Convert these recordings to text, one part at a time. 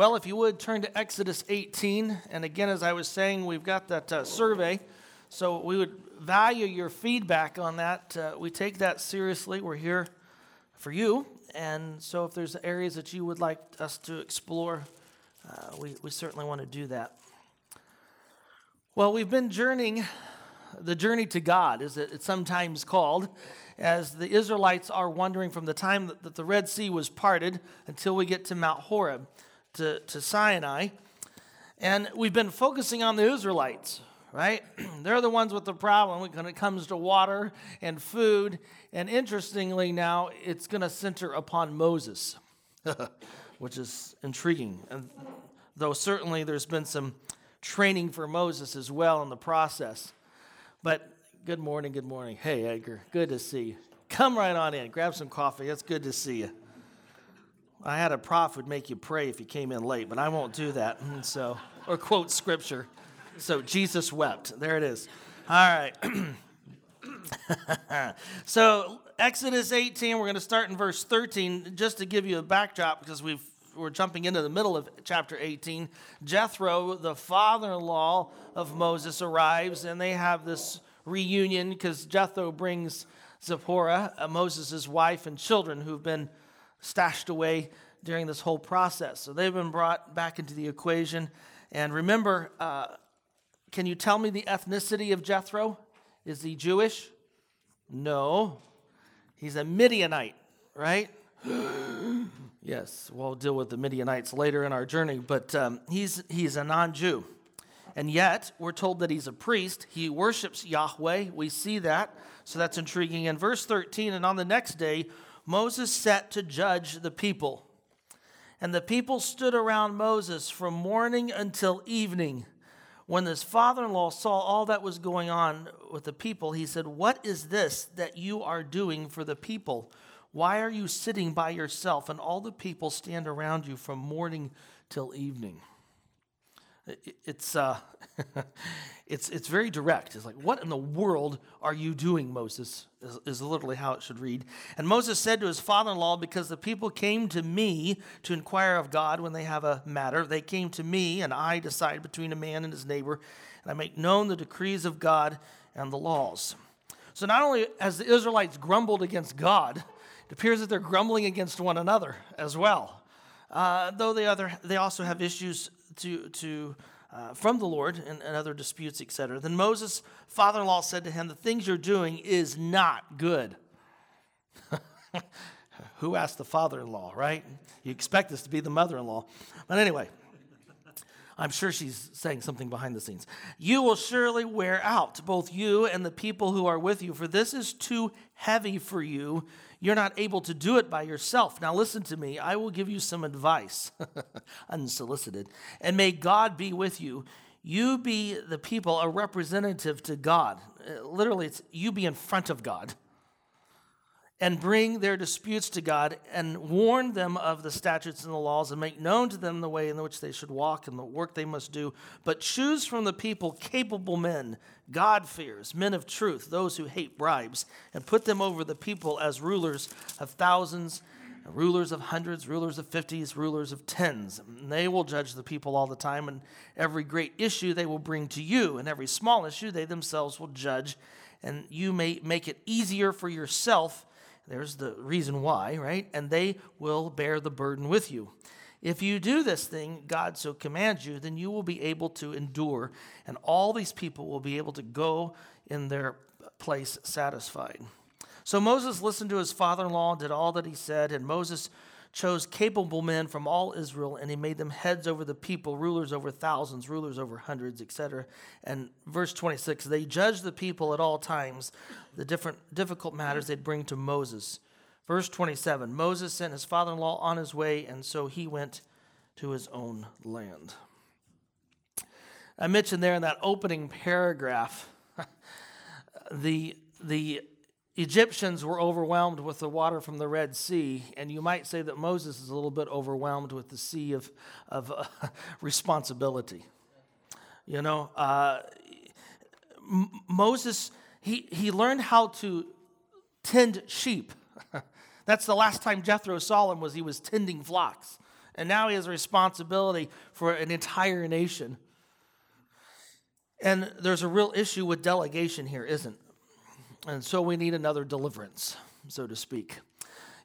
Well, if you would turn to Exodus 18. And again, as I was saying, we've got that uh, survey. So we would value your feedback on that. Uh, we take that seriously. We're here for you. And so if there's areas that you would like us to explore, uh, we, we certainly want to do that. Well, we've been journeying, the journey to God, it, it's sometimes called, as the Israelites are wandering from the time that the Red Sea was parted until we get to Mount Horeb, to, to Sinai. And we've been focusing on the Israelites, right? They're the ones with the problem when it comes to water and food. And interestingly, now it's going to center upon Moses, which is intriguing. And though certainly there's been some training for Moses as well in the process. But good morning, good morning. Hey, Edgar, good to see you. Come right on in, grab some coffee. It's good to see you. I had a prof would make you pray if you came in late, but I won't do that. So, or quote scripture. So Jesus wept. There it is. All right. so Exodus 18, we're going to start in verse 13, just to give you a backdrop because we've we're jumping into the middle of chapter 18. Jethro, the father in law of Moses, arrives and they have this reunion because Jethro brings Zipporah, uh, Moses' wife, and children who've been stashed away during this whole process. So they've been brought back into the equation. And remember, uh, can you tell me the ethnicity of Jethro? Is he Jewish? No. He's a Midianite, right? Yes, we'll deal with the Midianites later in our journey, but um, he's, he's a non Jew. And yet, we're told that he's a priest. He worships Yahweh. We see that. So that's intriguing. In verse 13, and on the next day, Moses set to judge the people. And the people stood around Moses from morning until evening. When his father in law saw all that was going on with the people, he said, What is this that you are doing for the people? Why are you sitting by yourself and all the people stand around you from morning till evening? It's, uh, it's, it's very direct. It's like, what in the world are you doing, Moses? Is, is literally how it should read. And Moses said to his father in law, Because the people came to me to inquire of God when they have a matter, they came to me, and I decide between a man and his neighbor, and I make known the decrees of God and the laws. So not only has the Israelites grumbled against God, it appears that they're grumbling against one another as well. Uh, though they, other, they also have issues to, to, uh, from the Lord and, and other disputes, etc. Then Moses' father in law said to him, The things you're doing is not good. Who asked the father in law, right? You expect this to be the mother in law. But anyway, I'm sure she's saying something behind the scenes. You will surely wear out, both you and the people who are with you, for this is too heavy for you. You're not able to do it by yourself. Now, listen to me. I will give you some advice, unsolicited, and may God be with you. You be the people, a representative to God. Uh, literally, it's you be in front of God and bring their disputes to God and warn them of the statutes and the laws and make known to them the way in which they should walk and the work they must do. But choose from the people capable men, God fears, men of truth, those who hate bribes, and put them over the people as rulers of thousands, rulers of hundreds, rulers of fifties, rulers of tens. And they will judge the people all the time, and every great issue they will bring to you, and every small issue they themselves will judge. And you may make it easier for yourself there's the reason why, right? And they will bear the burden with you. If you do this thing, God so commands you, then you will be able to endure, and all these people will be able to go in their place satisfied. So Moses listened to his father in law, did all that he said, and Moses chose capable men from all Israel, and he made them heads over the people, rulers over thousands, rulers over hundreds, etc. And verse 26 they judged the people at all times, the different difficult matters they'd bring to Moses. Verse 27 Moses sent his father in law on his way, and so he went to his own land. I mentioned there in that opening paragraph the, the Egyptians were overwhelmed with the water from the Red Sea, and you might say that Moses is a little bit overwhelmed with the sea of, of uh, responsibility. You know, uh, M- Moses, he, he learned how to tend sheep. That's the last time Jethro saw him was he was tending flocks. And now he has a responsibility for an entire nation. And there's a real issue with delegation here, isn't? And so we need another deliverance, so to speak.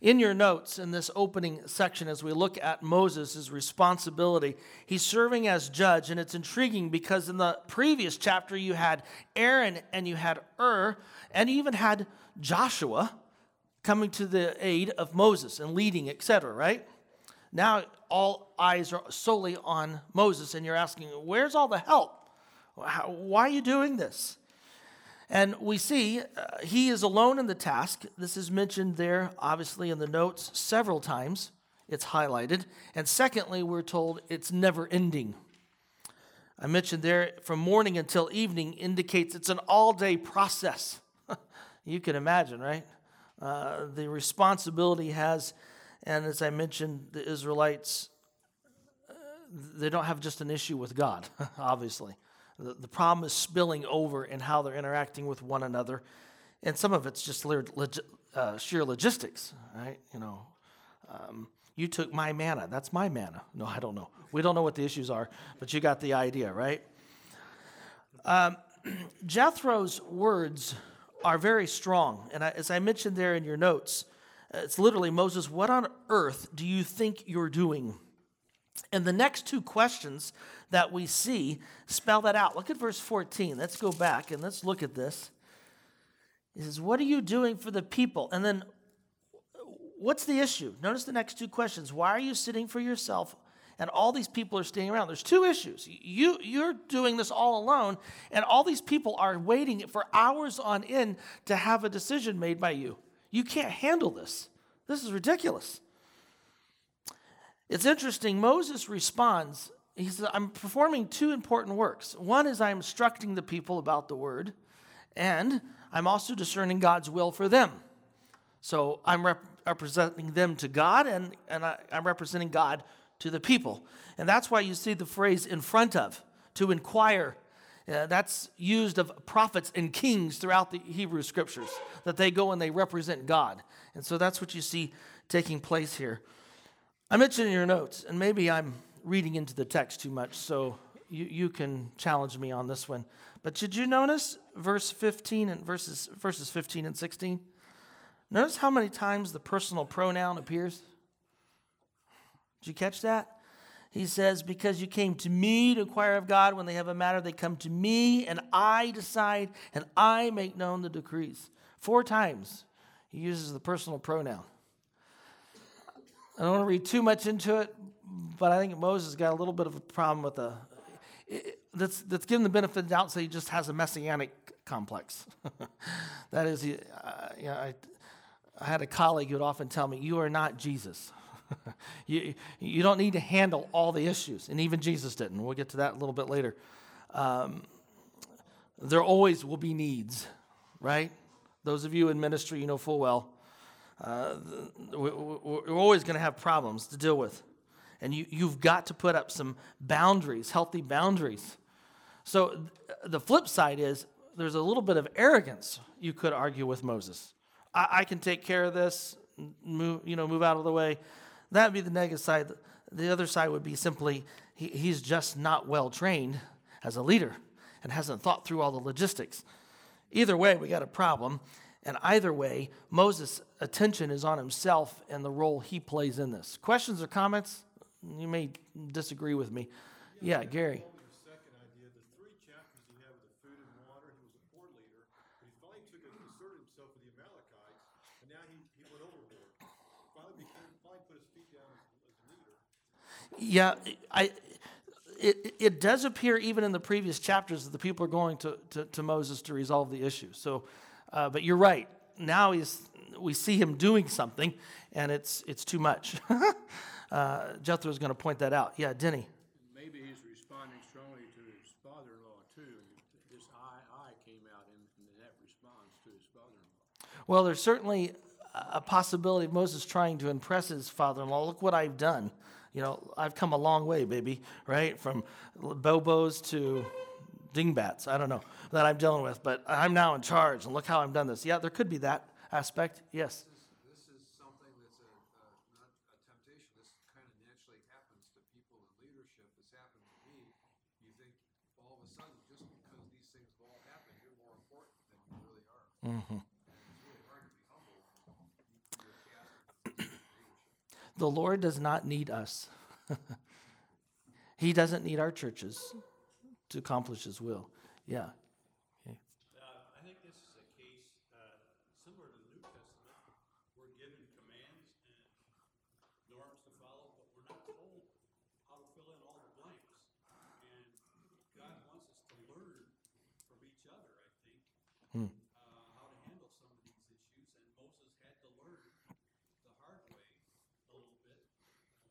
In your notes in this opening section, as we look at Moses' responsibility, he's serving as judge, and it's intriguing because in the previous chapter you had Aaron and you had Hur, and you even had Joshua coming to the aid of Moses and leading, etc., right? Now all eyes are solely on Moses, and you're asking, where's all the help? Why are you doing this? And we see uh, he is alone in the task. This is mentioned there, obviously, in the notes several times. It's highlighted. And secondly, we're told it's never ending. I mentioned there from morning until evening indicates it's an all day process. you can imagine, right? Uh, the responsibility has, and as I mentioned, the Israelites, uh, they don't have just an issue with God, obviously. The, the problem is spilling over in how they're interacting with one another. And some of it's just uh, sheer logistics, right? You know, um, you took my manna. That's my manna. No, I don't know. We don't know what the issues are, but you got the idea, right? Um, Jethro's words are very strong. And I, as I mentioned there in your notes, it's literally Moses, what on earth do you think you're doing? And the next two questions that we see spell that out. Look at verse 14. Let's go back and let's look at this. He says, What are you doing for the people? And then, what's the issue? Notice the next two questions. Why are you sitting for yourself? And all these people are staying around. There's two issues. You, you're doing this all alone, and all these people are waiting for hours on end to have a decision made by you. You can't handle this. This is ridiculous. It's interesting. Moses responds he says, I'm performing two important works. One is I'm instructing the people about the word, and I'm also discerning God's will for them. So I'm rep- representing them to God, and, and I, I'm representing God to the people. And that's why you see the phrase in front of, to inquire. Uh, that's used of prophets and kings throughout the Hebrew scriptures, that they go and they represent God. And so that's what you see taking place here. I mentioned in your notes, and maybe I'm reading into the text too much, so you, you can challenge me on this one. But did you notice verse 15 and verses, verses 15 and 16? Notice how many times the personal pronoun appears? Did you catch that? He says, Because you came to me to inquire of God when they have a matter, they come to me, and I decide, and I make known the decrees. Four times he uses the personal pronoun. I don't want to read too much into it, but I think Moses got a little bit of a problem with the. that's that's given the benefit of the doubt, so he just has a messianic complex. that is, he, uh, you know, I, I had a colleague who would often tell me, "You are not Jesus. you you don't need to handle all the issues, and even Jesus didn't." We'll get to that a little bit later. Um, there always will be needs, right? Those of you in ministry, you know full well. Uh, we're always going to have problems to deal with. And you, you've got to put up some boundaries, healthy boundaries. So the flip side is there's a little bit of arrogance you could argue with Moses. I, I can take care of this, move, you know, move out of the way. That would be the negative side. The other side would be simply he, he's just not well trained as a leader and hasn't thought through all the logistics. Either way, we got a problem. And either way, Moses' attention is on himself and the role he plays in this. Questions or comments? You may disagree with me. Yeah, Gary. Yeah, I, it, it does appear even in the previous chapters that the people are going to, to, to Moses to resolve the issue. So, uh, but you're right. Now he's, we see him doing something, and it's, it's too much. uh, Jethro is going to point that out. Yeah, Denny. Maybe he's responding strongly to his father-in-law too. This I, I came out in, in that response to his father-in-law. Well, there's certainly a possibility of Moses trying to impress his father-in-law. Look what I've done. You know, I've come a long way, baby. Right from bobos to dingbats. I don't know that I'm dealing with, but I'm now in charge, and look how I've done this. Yeah, there could be that aspect. Yes. This is, this is something that's a, uh, not a temptation. This kind of naturally happens to people in leadership, happened to me, you think all of a sudden, just because these things have all happened, you're more important than you really are. Mm-hmm. Really hard to be humble when you- you're cast in the position of leadership. The Lord does not need us. he doesn't need our churches to accomplish His will. Yeah. Uh, I think this is a case uh, similar to the New Testament. We're given commands and norms to follow, but we're not told how to fill in all the blanks. And God wants us to learn from each other, I think, uh, how to handle some of these issues. And Moses had to learn the hard way a little bit, uh,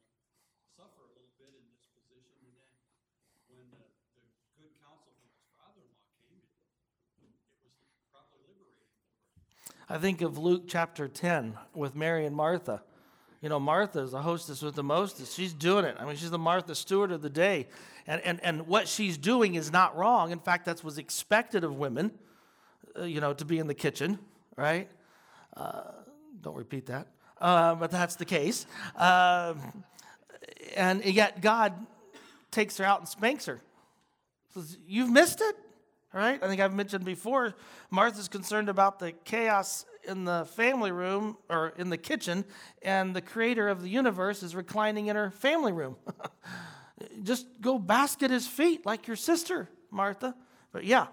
suffer a little bit in this position. And then when the, the good counsel from his father-in-law came, it, it was probably liberating for him. I think of Luke chapter 10 with Mary and Martha. You know, Martha is the hostess with the mostest. She's doing it. I mean, she's the Martha Stewart of the day. And, and, and what she's doing is not wrong. In fact, that's what's expected of women, uh, you know, to be in the kitchen, right? Uh, don't repeat that. Uh, but that's the case. Um and yet, God takes her out and spanks her. Says, You've missed it, right? I think I've mentioned before, Martha's concerned about the chaos in the family room or in the kitchen, and the creator of the universe is reclining in her family room. Just go bask at his feet like your sister, Martha. But yeah,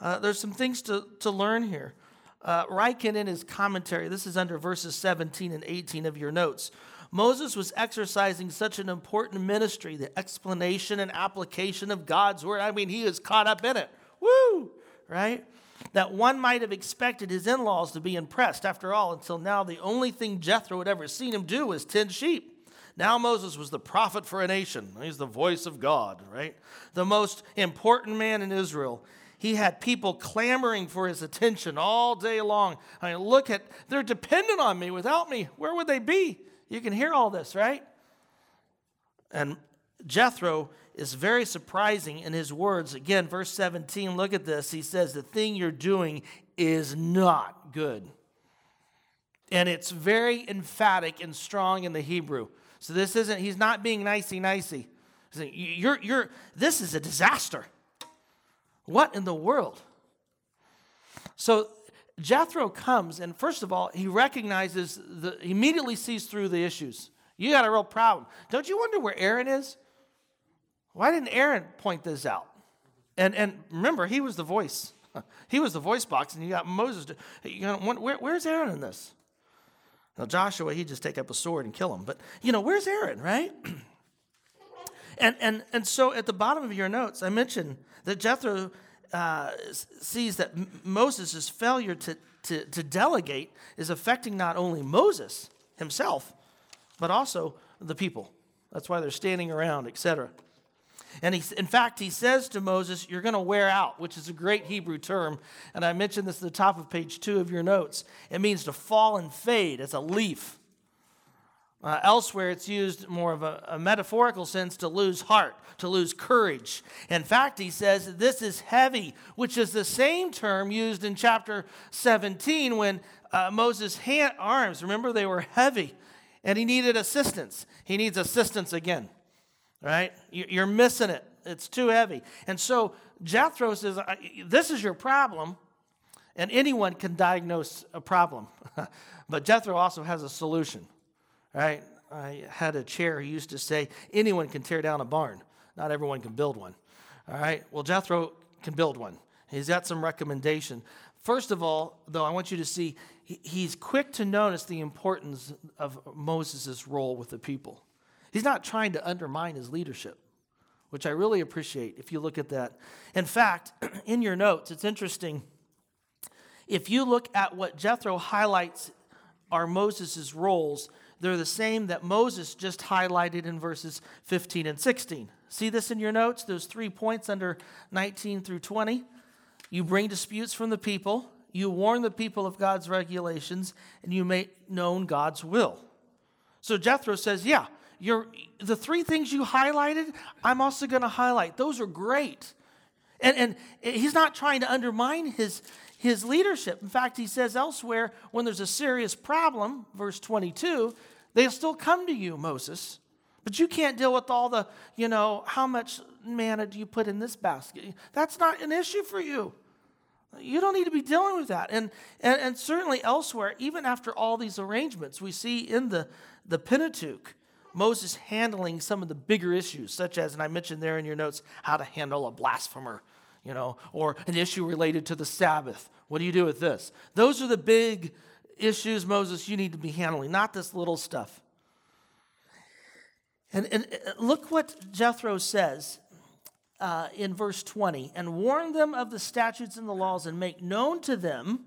uh, there's some things to, to learn here. Uh, Ryken, in his commentary, this is under verses 17 and 18 of your notes. Moses was exercising such an important ministry, the explanation and application of God's word. I mean, he was caught up in it. Woo! Right? That one might have expected his in laws to be impressed. After all, until now, the only thing Jethro had ever seen him do was tend sheep. Now Moses was the prophet for a nation. He's the voice of God, right? The most important man in Israel. He had people clamoring for his attention all day long. I mean, look at, they're dependent on me. Without me, where would they be? You can hear all this, right? And Jethro is very surprising in his words. Again, verse 17, look at this. He says, The thing you're doing is not good. And it's very emphatic and strong in the Hebrew. So this isn't, he's not being nicey nicey. You're, you're, this is a disaster. What in the world? So Jethro comes, and first of all, he recognizes, the, he immediately sees through the issues. You got a real problem. Don't you wonder where Aaron is? Why didn't Aaron point this out? And, and remember, he was the voice. He was the voice box, and you got Moses. To, you know, where, where's Aaron in this? Now, Joshua, he'd just take up a sword and kill him. But, you know, where's Aaron, right? and, and, and so at the bottom of your notes, I mentioned that Jethro uh, sees that Moses' failure to, to, to delegate is affecting not only Moses himself, but also the people. That's why they're standing around, etc. And he, in fact, he says to Moses, You're going to wear out, which is a great Hebrew term. And I mentioned this at the top of page two of your notes. It means to fall and fade as a leaf. Uh, elsewhere, it's used more of a, a metaphorical sense to lose heart, to lose courage. In fact, he says this is heavy, which is the same term used in chapter 17 when uh, Moses' hand, arms, remember, they were heavy and he needed assistance. He needs assistance again, right? You- You're missing it. It's too heavy. And so Jethro says, uh, This is your problem, and anyone can diagnose a problem. but Jethro also has a solution, right? I had a chair who used to say, Anyone can tear down a barn, not everyone can build one. All right? Well, Jethro can build one. He's got some recommendation. First of all, though, I want you to see he's quick to notice the importance of Moses' role with the people. He's not trying to undermine his leadership, which I really appreciate if you look at that. In fact, in your notes, it's interesting. If you look at what Jethro highlights are Moses' roles, they're the same that Moses just highlighted in verses 15 and 16. See this in your notes? Those three points under 19 through 20. You bring disputes from the people, you warn the people of God's regulations, and you make known God's will. So Jethro says, Yeah, you're, the three things you highlighted, I'm also going to highlight. Those are great. And, and he's not trying to undermine his, his leadership. In fact, he says elsewhere, when there's a serious problem, verse 22, they'll still come to you, Moses. But you can't deal with all the, you know, how much manna do you put in this basket? That's not an issue for you. You don't need to be dealing with that. And, and, and certainly elsewhere, even after all these arrangements, we see in the, the Pentateuch, Moses handling some of the bigger issues, such as, and I mentioned there in your notes, how to handle a blasphemer, you know, or an issue related to the Sabbath. What do you do with this? Those are the big issues, Moses, you need to be handling, not this little stuff. And, and uh, look what Jethro says uh, in verse 20 and warn them of the statutes and the laws and make known to them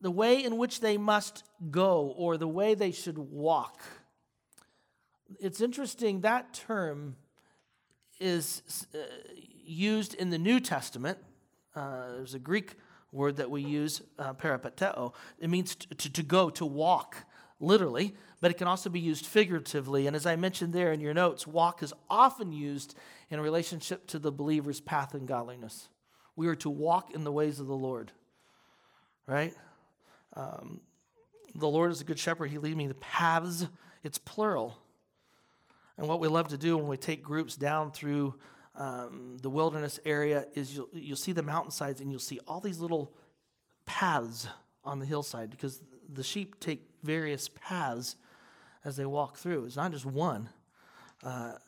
the way in which they must go or the way they should walk. It's interesting that term is uh, used in the New Testament. Uh, there's a Greek word that we use, uh, peripateo. It means to, to, go, to walk, literally, but it can also be used figuratively. And as I mentioned there in your notes, walk is often used in relationship to the believer's path in godliness. We are to walk in the ways of the Lord, right? Um, the Lord is a good shepherd. He leads me the paths. It's plural. And what we love to do when we take groups down through um, the wilderness area is you'll, you'll see the mountainsides and you'll see all these little paths on the hillside because the sheep take various paths as they walk through. It's not just one, because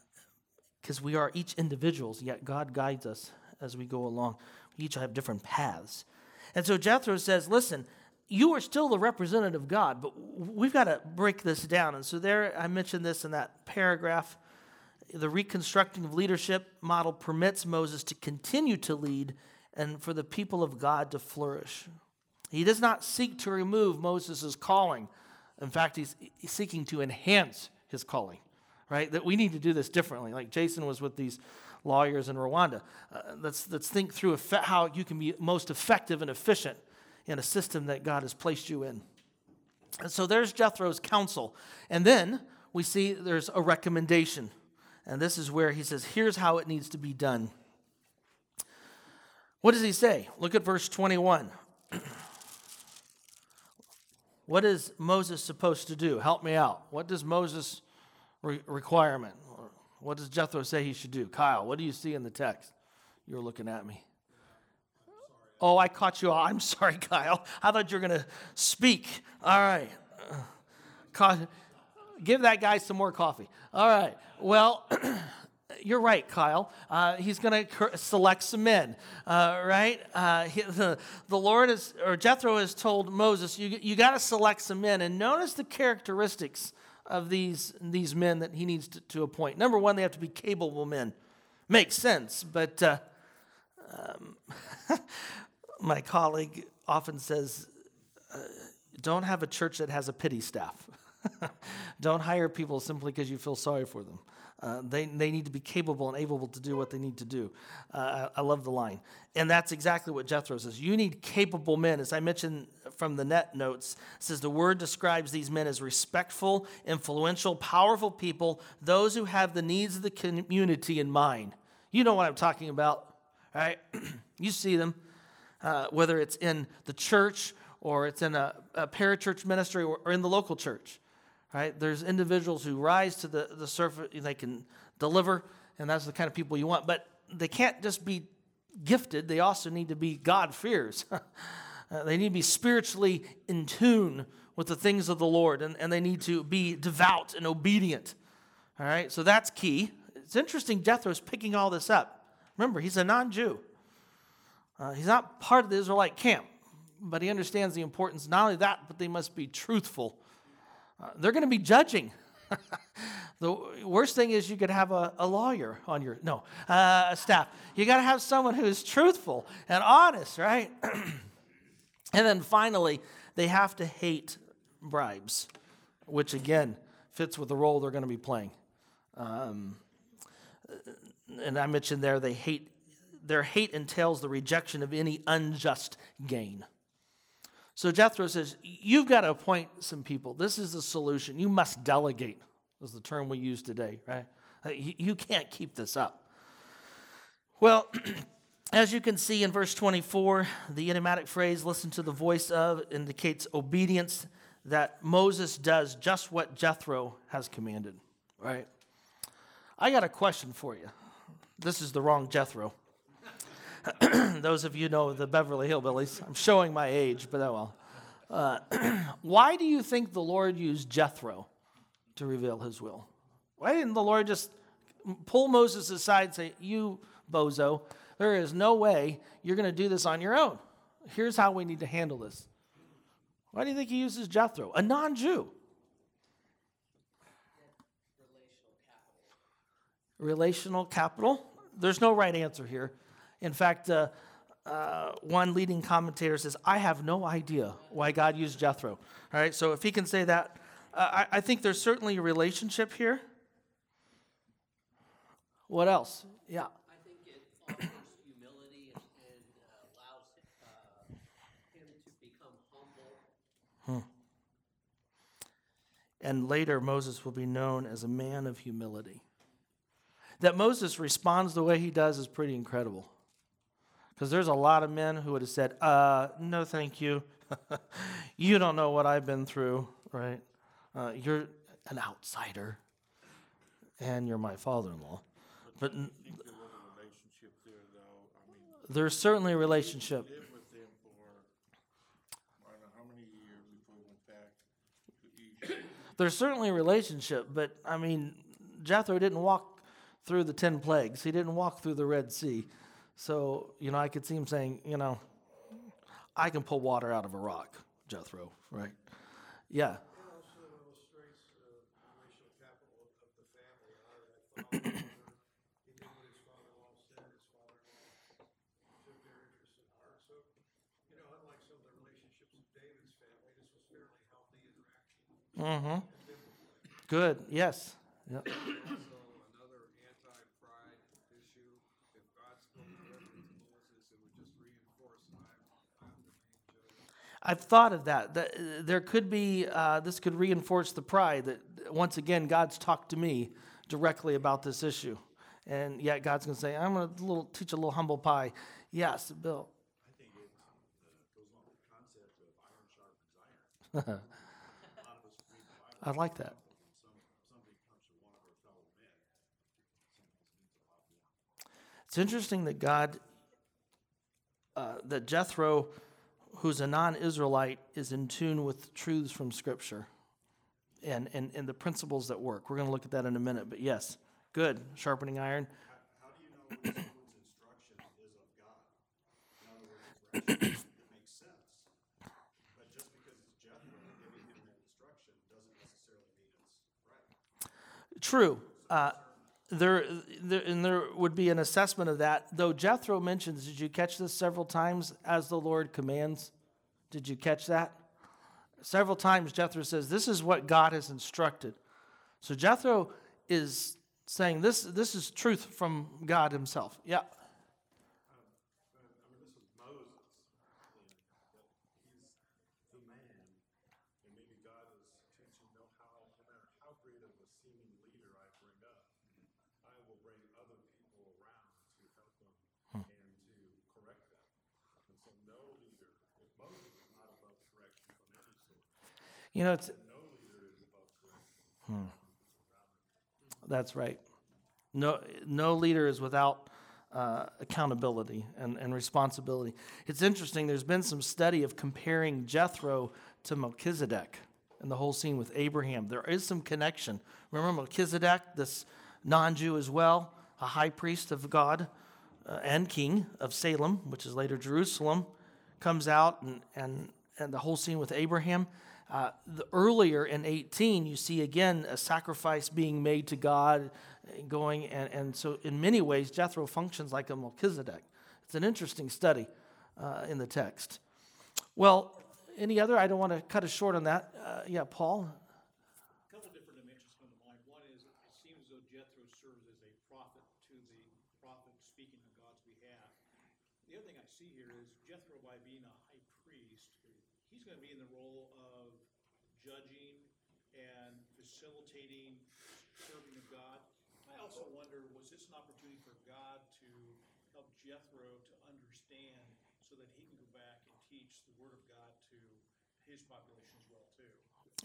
uh, we are each individuals, yet God guides us as we go along. We each have different paths. And so Jethro says, Listen, you are still the representative of God, but we've got to break this down. And so there, I mentioned this in that paragraph. The reconstructing of leadership model permits Moses to continue to lead and for the people of God to flourish. He does not seek to remove Moses' calling. In fact, he's, seeking to enhance his calling, right? That we need to do this differently. Like Jason was with these lawyers in Rwanda. Uh, let's, let's think through how you can be most effective and efficient in a system that God has placed you in. And so there's Jethro's counsel. And then we see there's a recommendation. And this is where he says, here's how it needs to be done. What does he say? Look at verse 21. What is Moses supposed to do? Help me out. What does Moses re- requirement? What does Jethro say he should do? Kyle, what do you see in the text? You're looking at me. Oh, I caught you. I'm sorry, Kyle. I thought you were going to speak. All right. Give that guy some more coffee. All right. Well, you're right, Kyle. Uh, he's going to select some men, uh, right? Uh, he, the, the Lord is, or Jethro has told Moses, you, you got to select some men. And notice the characteristics of these, these men that he needs to, to appoint. Number one, they have to be capable men. Makes sense, but uh, um, my colleague often says, uh, don't have a church that has a pity staff. don't hire people simply because you feel sorry for them. Uh, they, they need to be capable and able to do what they need to do. Uh, I, I, love the line. And that's exactly what Jethro says. You need capable men. As I mentioned from the net notes, says the word describes these men as respectful, influential, powerful people, those who have the needs of the community in mind. You know what I'm talking about, right? you see them, uh, whether it's in the church or it's in a, a parachurch ministry or, or in the local church right? There's individuals who rise to the, the surface, they can deliver, and that's the kind of people you want. But they can't just be gifted, they also need to be God fears. uh, they need to be spiritually in tune with the things of the Lord, and, and they need to be devout and obedient. All right, so that's key. It's interesting, Jethro's picking all this up. Remember, he's a non Jew. Uh, he's not part of the Israelite camp, but he understands the importance, not only that, but they must be truthful uh, they're going to be judging. the worst thing is you could have a, a lawyer on your no uh, staff. You got to have someone who is truthful and honest, right? and then finally, they have to hate bribes, which again fits with the role they're going to be playing. Um, and I mentioned there they hate their hate entails the rejection of any unjust gain. So Jethro says, You've got to appoint some people. This is the solution. You must delegate, is the term we use today, right? You can't keep this up. Well, as you can see in verse 24, the idiomatic phrase, listen to the voice of, indicates obedience that Moses does just what Jethro has commanded. right? I got a question for you. This is the wrong Jethro. Those of you know the Beverly Hillbillies. I'm showing my age, but oh well. Uh, why do you think the Lord used Jethro to reveal his will? Why didn't the Lord just pull Moses aside and say, You, bozo, there is no way you're going to do this on your own. Here's how we need to handle this. Why do you think he uses Jethro, a non Jew? Relational capital. There's no right answer here. In fact, uh, uh, one leading commentator says, I have no idea why God used Jethro. All right, so if he can say that, uh, I, I think there's certainly a relationship here. What else? Yeah. I think it offers humility and, and allows him to become humble. And later, Moses will be known as a man of humility. That Moses responds the way he does is pretty incredible. Because there's a lot of men who would have said, uh, no, thank you. you don't know what I've been through, right? Uh, you're an outsider, and you're my father in law. But n- there was a relationship there. I mean, there's certainly a relationship. with them for, I don't know how many years before we went back to Egypt. There's certainly a relationship, but I mean, Jethro didn't walk through the 10 plagues, he didn't walk through the Red Sea. So, you know, I could see him saying, you know, I can pull water out of a rock, Jethro, right? Yeah. It also illustrates uh, the racial capital of of the family, honor that father. He did what his father-in-law said, his father-in-law took their interest in heart. So, you know, unlike some of the relationships of David's family, this was fairly healthy interaction. Mm-hmm. Good. Yes. Yep. Also, another anti-pride issue. If God spoke directly to Moses, it would just reinforce, I'm, I'm the main judge. I've thought of that. That uh, there could be uh, this could reinforce the pride that once again God's talked to me directly about this issue, and yet God's going to say, "I'm going to little teach a little humble pie." Yes, Bill. I think it goes on with the concept of iron sharpens iron. A lot of us read the Bible, I like that. when some, somebody comes to one of our fellow men, sometimes means a lot more. It's interesting that God, uh, that Jethro, who's a non-Israelite, is in tune with truths from Scripture, and and and the principles that work. We're going to look at that in a minute. But yes, good sharpening iron. How do you know when someone's instruction is of God? In other words, it makes sense. But just because it's Jethro giving him that instruction doesn't necessarily mean it's right. True. Uh, there, there, and there would be an assessment of that. Though Jethro mentions, did you catch this several times? As the Lord commands. Did you catch that? Several times Jethro says, "This is what God has instructed." So Jethro is saying this. This is truth from God Himself. Yeah. I mean, this is Moses, and that he's the man, and maybe God is teaching, no, how, no matter how great of a seeming leader I bring up, I will bring other people around to help them and to correct them. And so no leader, if Moses is not above correction from any sort, You know, it's correction. That's right. No, no leader is without uh, accountability and, and responsibility. It's interesting, there's been some study of comparing Jethro to Melchizedek and the whole scene with Abraham. There is some connection. Remember Melchizedek, this non Jew as well, a high priest of God uh, and king of Salem, which is later Jerusalem, comes out and, and, and the whole scene with Abraham. Uh, the, earlier in 18, you see again a sacrifice being made to God, going, and, and so in many ways, Jethro functions like a Melchizedek. It's an interesting study uh, in the text. Well, any other? I don't want to cut us short on that. Uh, yeah, Paul? A couple different dimensions come to mind. One is, it seems as though Jethro serves as a prophet to the prophet speaking on God's behalf. The other thing I see here is Jethro, by being a high priest, he's going to be in the role of judging and facilitating serving of God. I also wonder, was this an opportunity for God to help Jethro to understand so that he can go back and teach the Word of God to his population as well, too?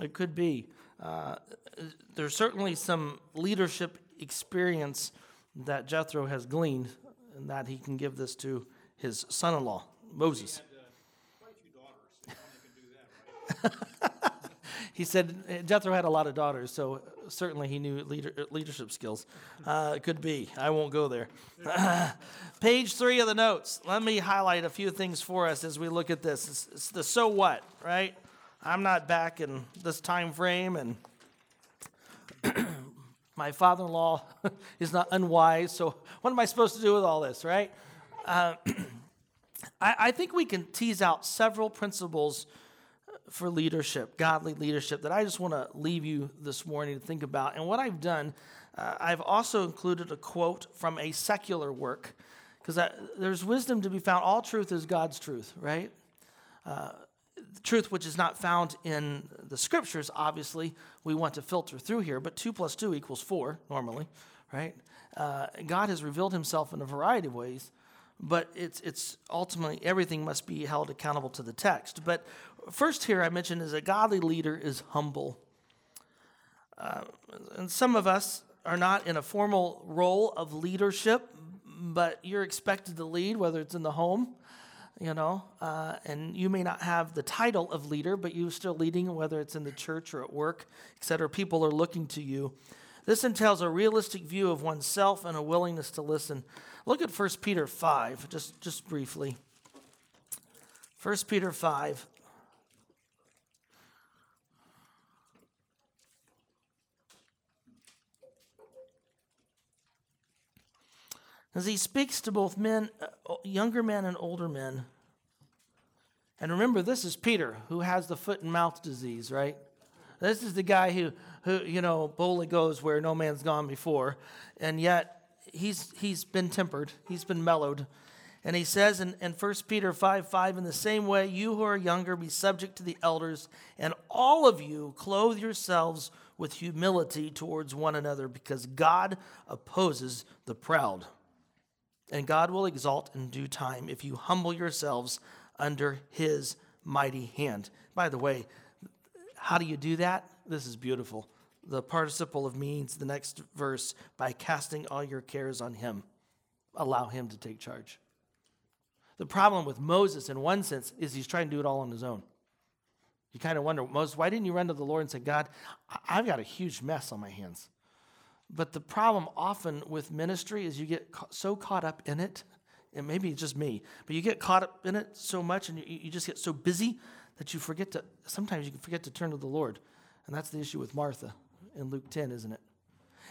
It could be. uh, there's certainly some leadership experience that Jethro has gleaned, and that he can give this to his son-in-law Moses. Had, uh, quite a few daughters, so one that can do that, right? He said uh, Jethro had a lot of daughters, so certainly he knew leader, uh, leadership skills. Uh, could be. I won't go there. Page three of the notes. Let me highlight a few things for us as we look at this. It's, it's the so what, right? I'm not back in this time frame, and my father-in-law is not unwise. So what am I supposed to do with all this, right? Uh, I, I think we can tease out several principles for leadership, godly leadership, that I just want to leave you this morning to think about. And what I've done, uh, I've also included a quote from a secular work, because there's wisdom to be found. All truth is God's truth, right? Uh, truth which is not found in the scriptures, obviously, we want to filter through here, but two plus two equals four normally, right? Uh, God has revealed himself in a variety of ways, but it's, it's ultimately everything must be held accountable to the text. But first, here I mentioned is a godly leader is humble. Uh, and some of us are not in a formal role of leadership, but you're expected to lead, whether it's in the home, you know, uh, and you may not have the title of leader, but you're still leading, whether it's in the church or at work, etc. People are looking to you. This entails a realistic view of oneself and a willingness to listen. Look at 1 Peter 5, just, just briefly. 1 Peter 5. as he speaks to both men, uh, younger men and older men. And remember, this is Peter who has the foot and mouth disease, right? This is the guy who, who you know, boldly goes where no man's gone before. And yet, he's, he's been tempered, he's been mellowed. And he says in, in 1 Peter 5 5, in the same way, you who are younger, be subject to the elders, and all of you clothe yourselves with humility towards one another, because God opposes the proud and God will exalt in due time if you humble yourselves under his mighty hand. By the way, how do you do that? This is beautiful. The participle of means, the next verse, by casting all your cares on him, allow him to take charge. The problem with Moses, in one sense, is he's trying to do it all on his own. You kind of wonder, Moses, why didn't you run to the Lord and say, God, I've got a huge mess on my hands? But the problem often with ministry is you get so caught up in it, and maybe it's just me, but you get caught up in it so much and you, you just get so busy that you forget to, sometimes you can forget to turn to the Lord. And that's the issue with Martha in Luke 10, isn't it?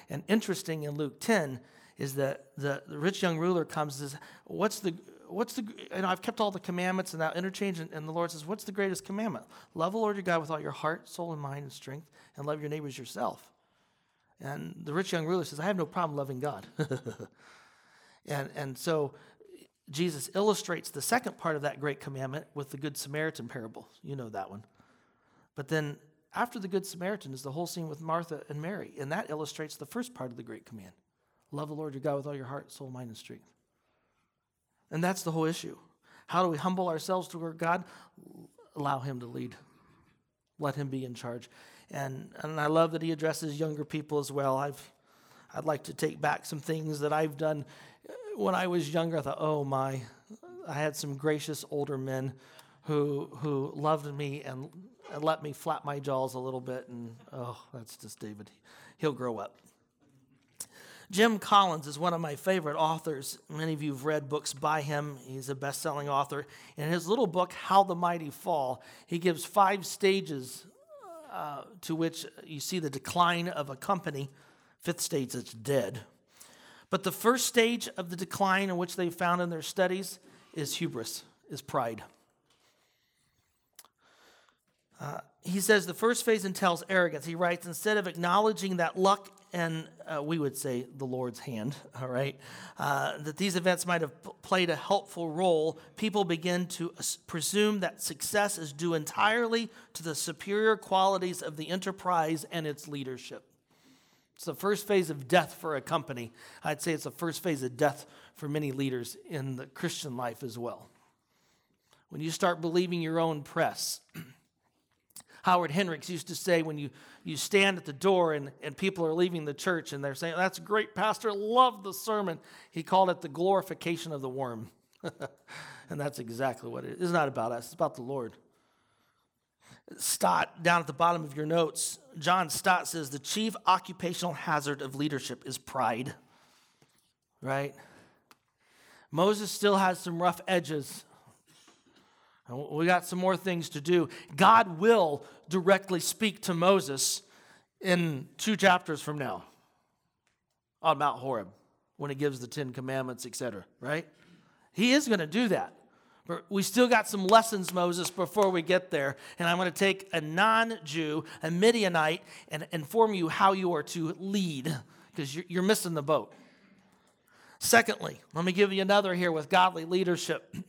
And interesting in Luke 10 is that the, the rich young ruler comes and says, What's the, what's the, you know, I've kept all the commandments and that interchange, and, and the Lord says, What's the greatest commandment? Love the Lord your God with all your heart, soul, and mind and strength, and love your neighbors yourself. And the rich young ruler says, I have no problem loving God. and, and so Jesus illustrates the second part of that great commandment with the Good Samaritan parable. You know that one. But then after the Good Samaritan is the whole scene with Martha and Mary. And that illustrates the first part of the great command love the Lord your God with all your heart, soul, mind, and strength. And that's the whole issue. How do we humble ourselves to toward God? Allow Him to lead, let Him be in charge. And, and I love that he addresses younger people as well. I've, I'd like to take back some things that I've done when I was younger. I thought, oh my, I had some gracious older men who, who loved me and, and let me flap my jaws a little bit. And oh, that's just David. He'll grow up. Jim Collins is one of my favorite authors. Many of you have read books by him. He's a best selling author. In his little book, How the Mighty Fall, he gives five stages uh, to which you see the decline of a company. Fifth stage, it's dead. But the first stage of the decline in which they found in their studies is hubris, is pride. Uh, he says the first phase entails arrogance. He writes, instead of acknowledging that luck and uh, we would say the Lord's hand, all right, uh, that these events might have p- played a helpful role, people begin to presume that success is due entirely to the superior qualities of the enterprise and its leadership. It's the first phase of death for a company. I'd say it's the first phase of death for many leaders in the Christian life as well. When you start believing your own press, Howard Hendricks used to say when you, you stand at the door and, and people are leaving the church and they're saying, That's great, Pastor, love the sermon. He called it the glorification of the worm. and that's exactly what it is. It's not about us, it's about the Lord. Stott, down at the bottom of your notes, John Stott says the chief occupational hazard of leadership is pride. Right? Moses still has some rough edges we got some more things to do. God will directly speak to Moses in two chapters from now on Mount Horeb when he gives the Ten Commandments, etc., right? He is going to do that. But we still got some lessons, Moses, before we get there. And I'm going to take a non Jew, a Midianite, and inform you how you are to lead because you're missing the boat. Secondly, let me give you another here with godly leadership.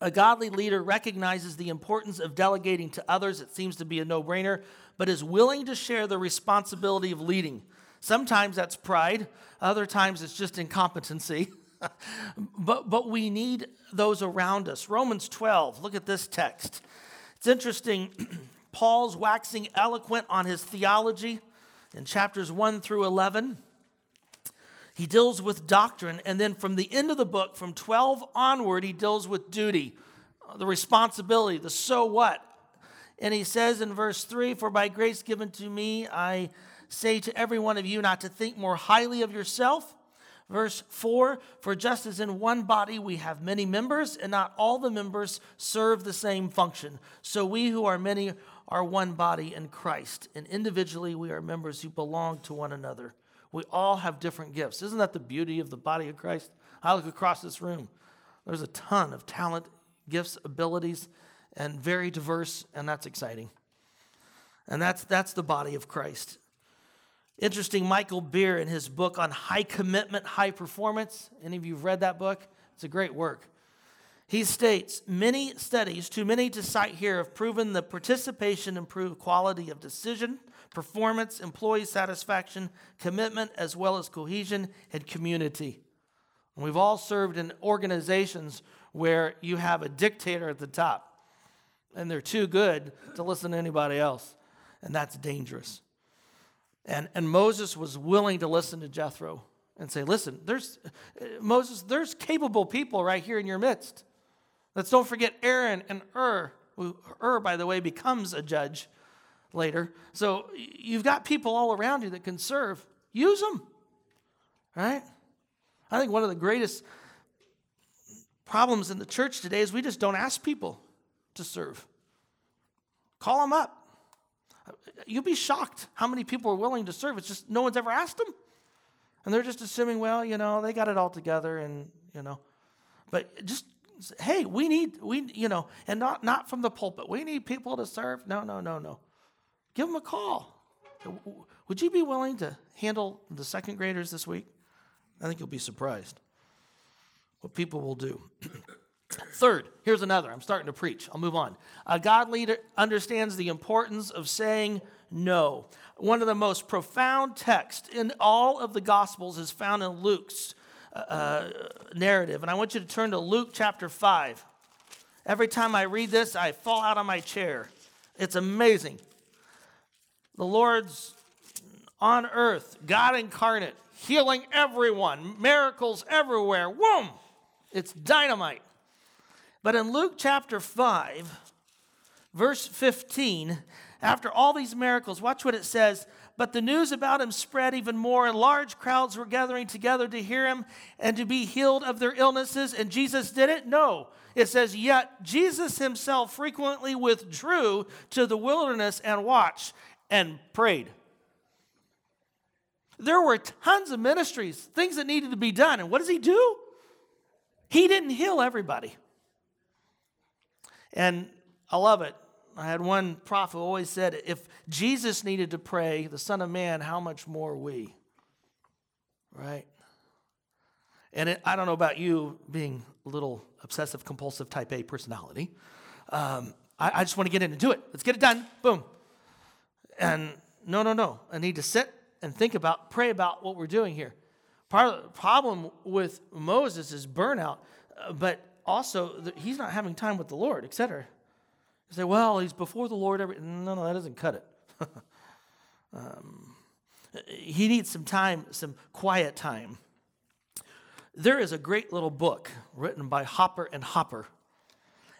A godly leader recognizes the importance of delegating to others. It seems to be a no brainer, but is willing to share the responsibility of leading. Sometimes that's pride, other times it's just incompetency. but, but we need those around us. Romans 12, look at this text. It's interesting. Paul's waxing eloquent on his theology in chapters 1 through 11. He deals with doctrine, and then from the end of the book, from 12 onward, he deals with duty, uh, the responsibility, the so what. And he says in verse 3 For by grace given to me, I say to every one of you not to think more highly of yourself. Verse 4 For just as in one body we have many members, and not all the members serve the same function, so we who are many are one body in Christ, and individually we are members who belong to one another. We all have different gifts. Isn't that the beauty of the body of Christ? I look across this room. There's a ton of talent, gifts, abilities, and very diverse, and that's exciting. And that's, that's the body of Christ. Interesting, Michael Beer in his book on high commitment, high performance. Any of you have read that book? It's a great work. He states many studies, too many to cite here, have proven the participation improved quality of decision, performance, employee satisfaction, commitment, as well as cohesion and community. We've all served in organizations where you have a dictator at the top, and they're too good to listen to anybody else, and that's dangerous. And, and Moses was willing to listen to Jethro and say, Listen, there's uh, Moses, there's capable people right here in your midst. Let's don't forget Aaron and Hur. Hur, by the way, becomes a judge later. So you've got people all around you that can serve. Use them, right? I think one of the greatest problems in the church today is we just don't ask people to serve. Call them up. You'll be shocked how many people are willing to serve. It's just no one's ever asked them. And they're just assuming, well, you know, they got it all together and, you know. But just hey, we need, we, you know, and not, not from the pulpit. We need people to serve. No, no, no, no. Give them a call. Would you be willing to handle the second graders this week? I think you'll be surprised what people will do. Third, here's another. I'm starting to preach. I'll move on. A God leader understands the importance of saying no. One of the most profound texts in all of the Gospels is found in Luke's uh, narrative. And I want you to turn to Luke chapter 5. Every time I read this, I fall out of my chair. It's amazing. The Lord's on earth, God incarnate, healing everyone, miracles everywhere. Whoom! It's dynamite. But in Luke chapter 5, verse 15, after all these miracles, watch what it says. But the news about him spread even more, and large crowds were gathering together to hear him and to be healed of their illnesses. And Jesus did it? No. It says, Yet Jesus himself frequently withdrew to the wilderness and watched and prayed. There were tons of ministries, things that needed to be done. And what does he do? He didn't heal everybody. And I love it. I had one prophet who always said, if Jesus needed to pray, the Son of Man, how much more we? Right? And it, I don't know about you being a little obsessive compulsive type A personality. Um, I, I just want to get in and do it. Let's get it done. Boom. And no, no, no. I need to sit and think about, pray about what we're doing here. Part of the problem with Moses is burnout, uh, but also he's not having time with the Lord, etc. You say, well, he's before the Lord every. No, no, that doesn't cut it. um, he needs some time, some quiet time. There is a great little book written by Hopper and Hopper,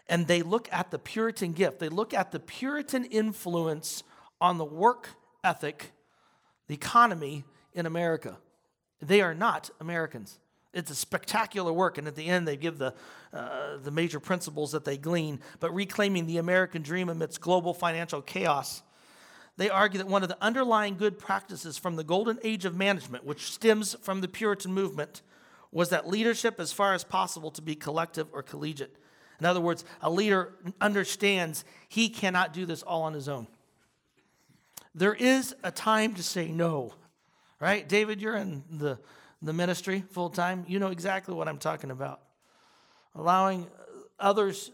and they look at the Puritan gift. They look at the Puritan influence on the work ethic, the economy in America. They are not Americans. It's a spectacular work, and at the end, they give the, uh, the major principles that they glean. But reclaiming the American dream amidst global financial chaos, they argue that one of the underlying good practices from the golden age of management, which stems from the Puritan movement, was that leadership, as far as possible, to be collective or collegiate. In other words, a leader understands he cannot do this all on his own. There is a time to say no, right? David, you're in the the ministry full time, you know exactly what I'm talking about. Allowing others,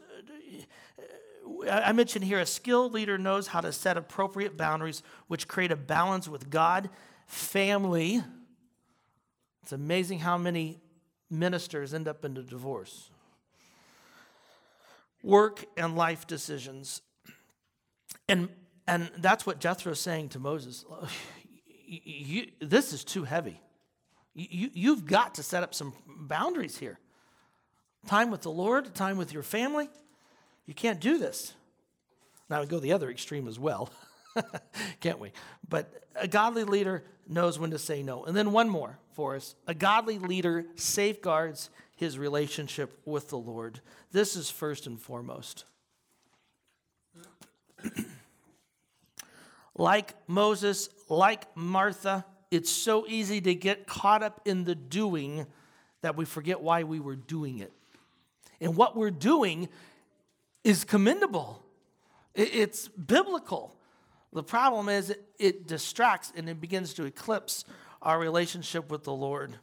I mentioned here a skilled leader knows how to set appropriate boundaries which create a balance with God, family. It's amazing how many ministers end up in a divorce. Work and life decisions. And, and that's what Jethro's saying to Moses. You, this is too heavy. You, you've got to set up some boundaries here. Time with the Lord, time with your family. You can't do this. Now we go the other extreme as well, can't we? But a godly leader knows when to say no. And then one more for us a godly leader safeguards his relationship with the Lord. This is first and foremost. like Moses, like Martha, it's so easy to get caught up in the doing that we forget why we were doing it. And what we're doing is commendable, it's biblical. The problem is it, distracts and it begins to eclipse our relationship with the Lord.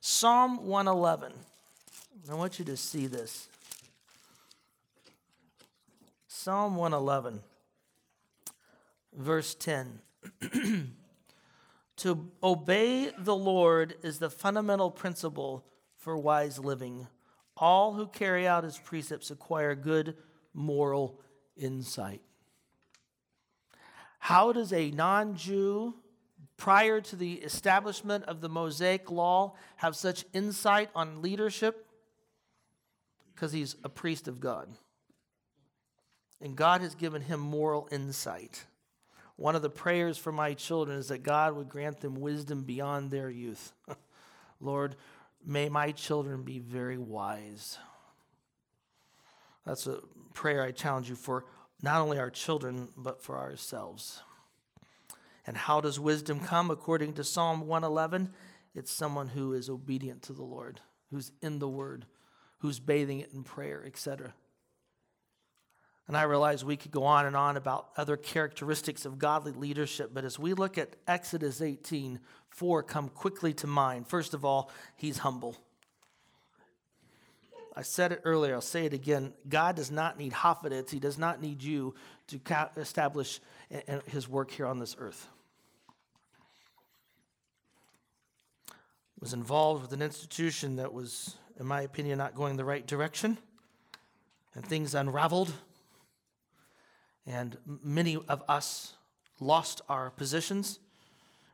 Psalm 111. I want you to see this. Psalm 111, verse 10. To obey the Lord is the fundamental principle for wise living. All who carry out his precepts acquire good moral insight. How does a non Jew, prior to the establishment of the Mosaic law, have such insight on leadership? Because he's a priest of God. And God has given him moral insight. One of the prayers for my children is that God would grant them wisdom beyond their youth. Lord, may my children be very wise. That's a prayer I challenge you for not only our children, but for ourselves. And how does wisdom come? According to Psalm 111, it's someone who is obedient to the Lord, who's in the Word, who's bathing it in prayer, etc. And I realize we could go on and on about other characteristics of godly leadership, but as we look at Exodus 18, four come quickly to mind. First of all, he's humble. I said it earlier, I'll say it again. God does not need Hafidits, He does not need you to establish His work here on this earth. Was involved with an institution that was, in my opinion, not going the right direction, and things unraveled and many of us lost our positions.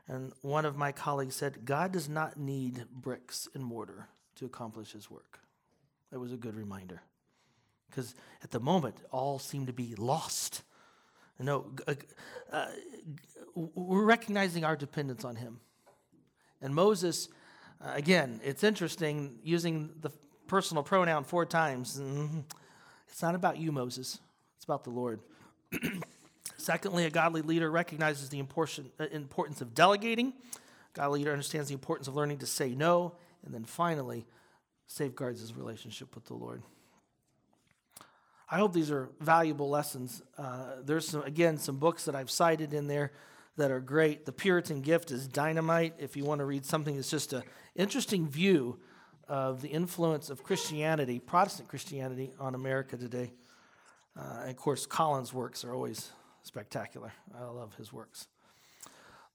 And one of my colleagues said, God does not need bricks and mortar to accomplish his work. That was a good reminder. Because at the moment, all seemed to be lost. No, uh, uh, we're recognizing our dependence on him. And Moses, uh, again, it's interesting using the personal pronoun four times. Mm-hmm. It's not about you, Moses, it's about the Lord. Secondly, a godly leader recognizes the uh, importance of delegating. A godly leader understands the importance of learning to say no. And then finally, safeguards his relationship with the Lord. I hope these are valuable lessons. Uh, there's, some, again, some books that I've cited in there that are great. The Puritan Gift is dynamite. If you want to read something that's just an interesting view of the influence of Christianity, Protestant Christianity, on America today. Uh, and of course, Collins' works are always spectacular. I love his works.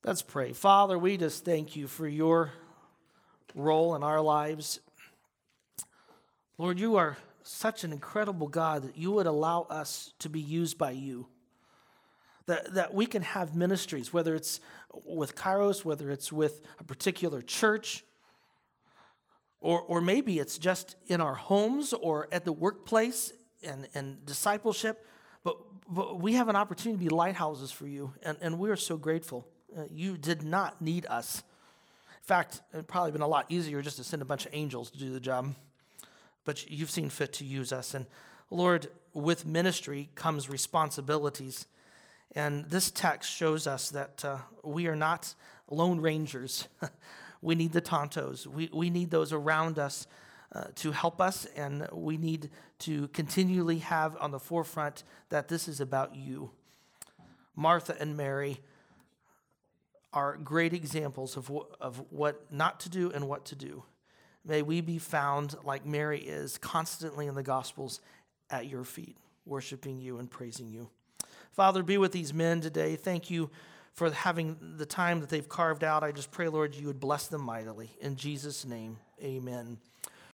Let's pray. Father, we just thank you for your role in our lives. Lord, you are such an incredible God that you would allow us to be used by you. That, that we can have ministries, whether it's with Kairos, whether it's with a particular church, or, or maybe it's just in our homes or at the workplace and, and discipleship. But, but we have an opportunity to be lighthouses for you, and, and we are so grateful. Uh, you did not need us. In fact, it'd probably been a lot easier just to send a bunch of angels to do the job. But you've seen fit to use us. And Lord, with ministry comes responsibilities. And this text shows us that uh, we are not lone rangers. we need the Tontos, we, we need those around us uh, to help us, and we need to continually have on the forefront that this is about you. Martha and Mary are great examples of, of what not to do and what to do. May we be found like Mary is constantly in the Gospels at your feet, worshiping you and praising you. Father, be with these men today. Thank you for having the time that they've carved out. I just pray, Lord, you would bless them mightily. In Jesus' name, amen.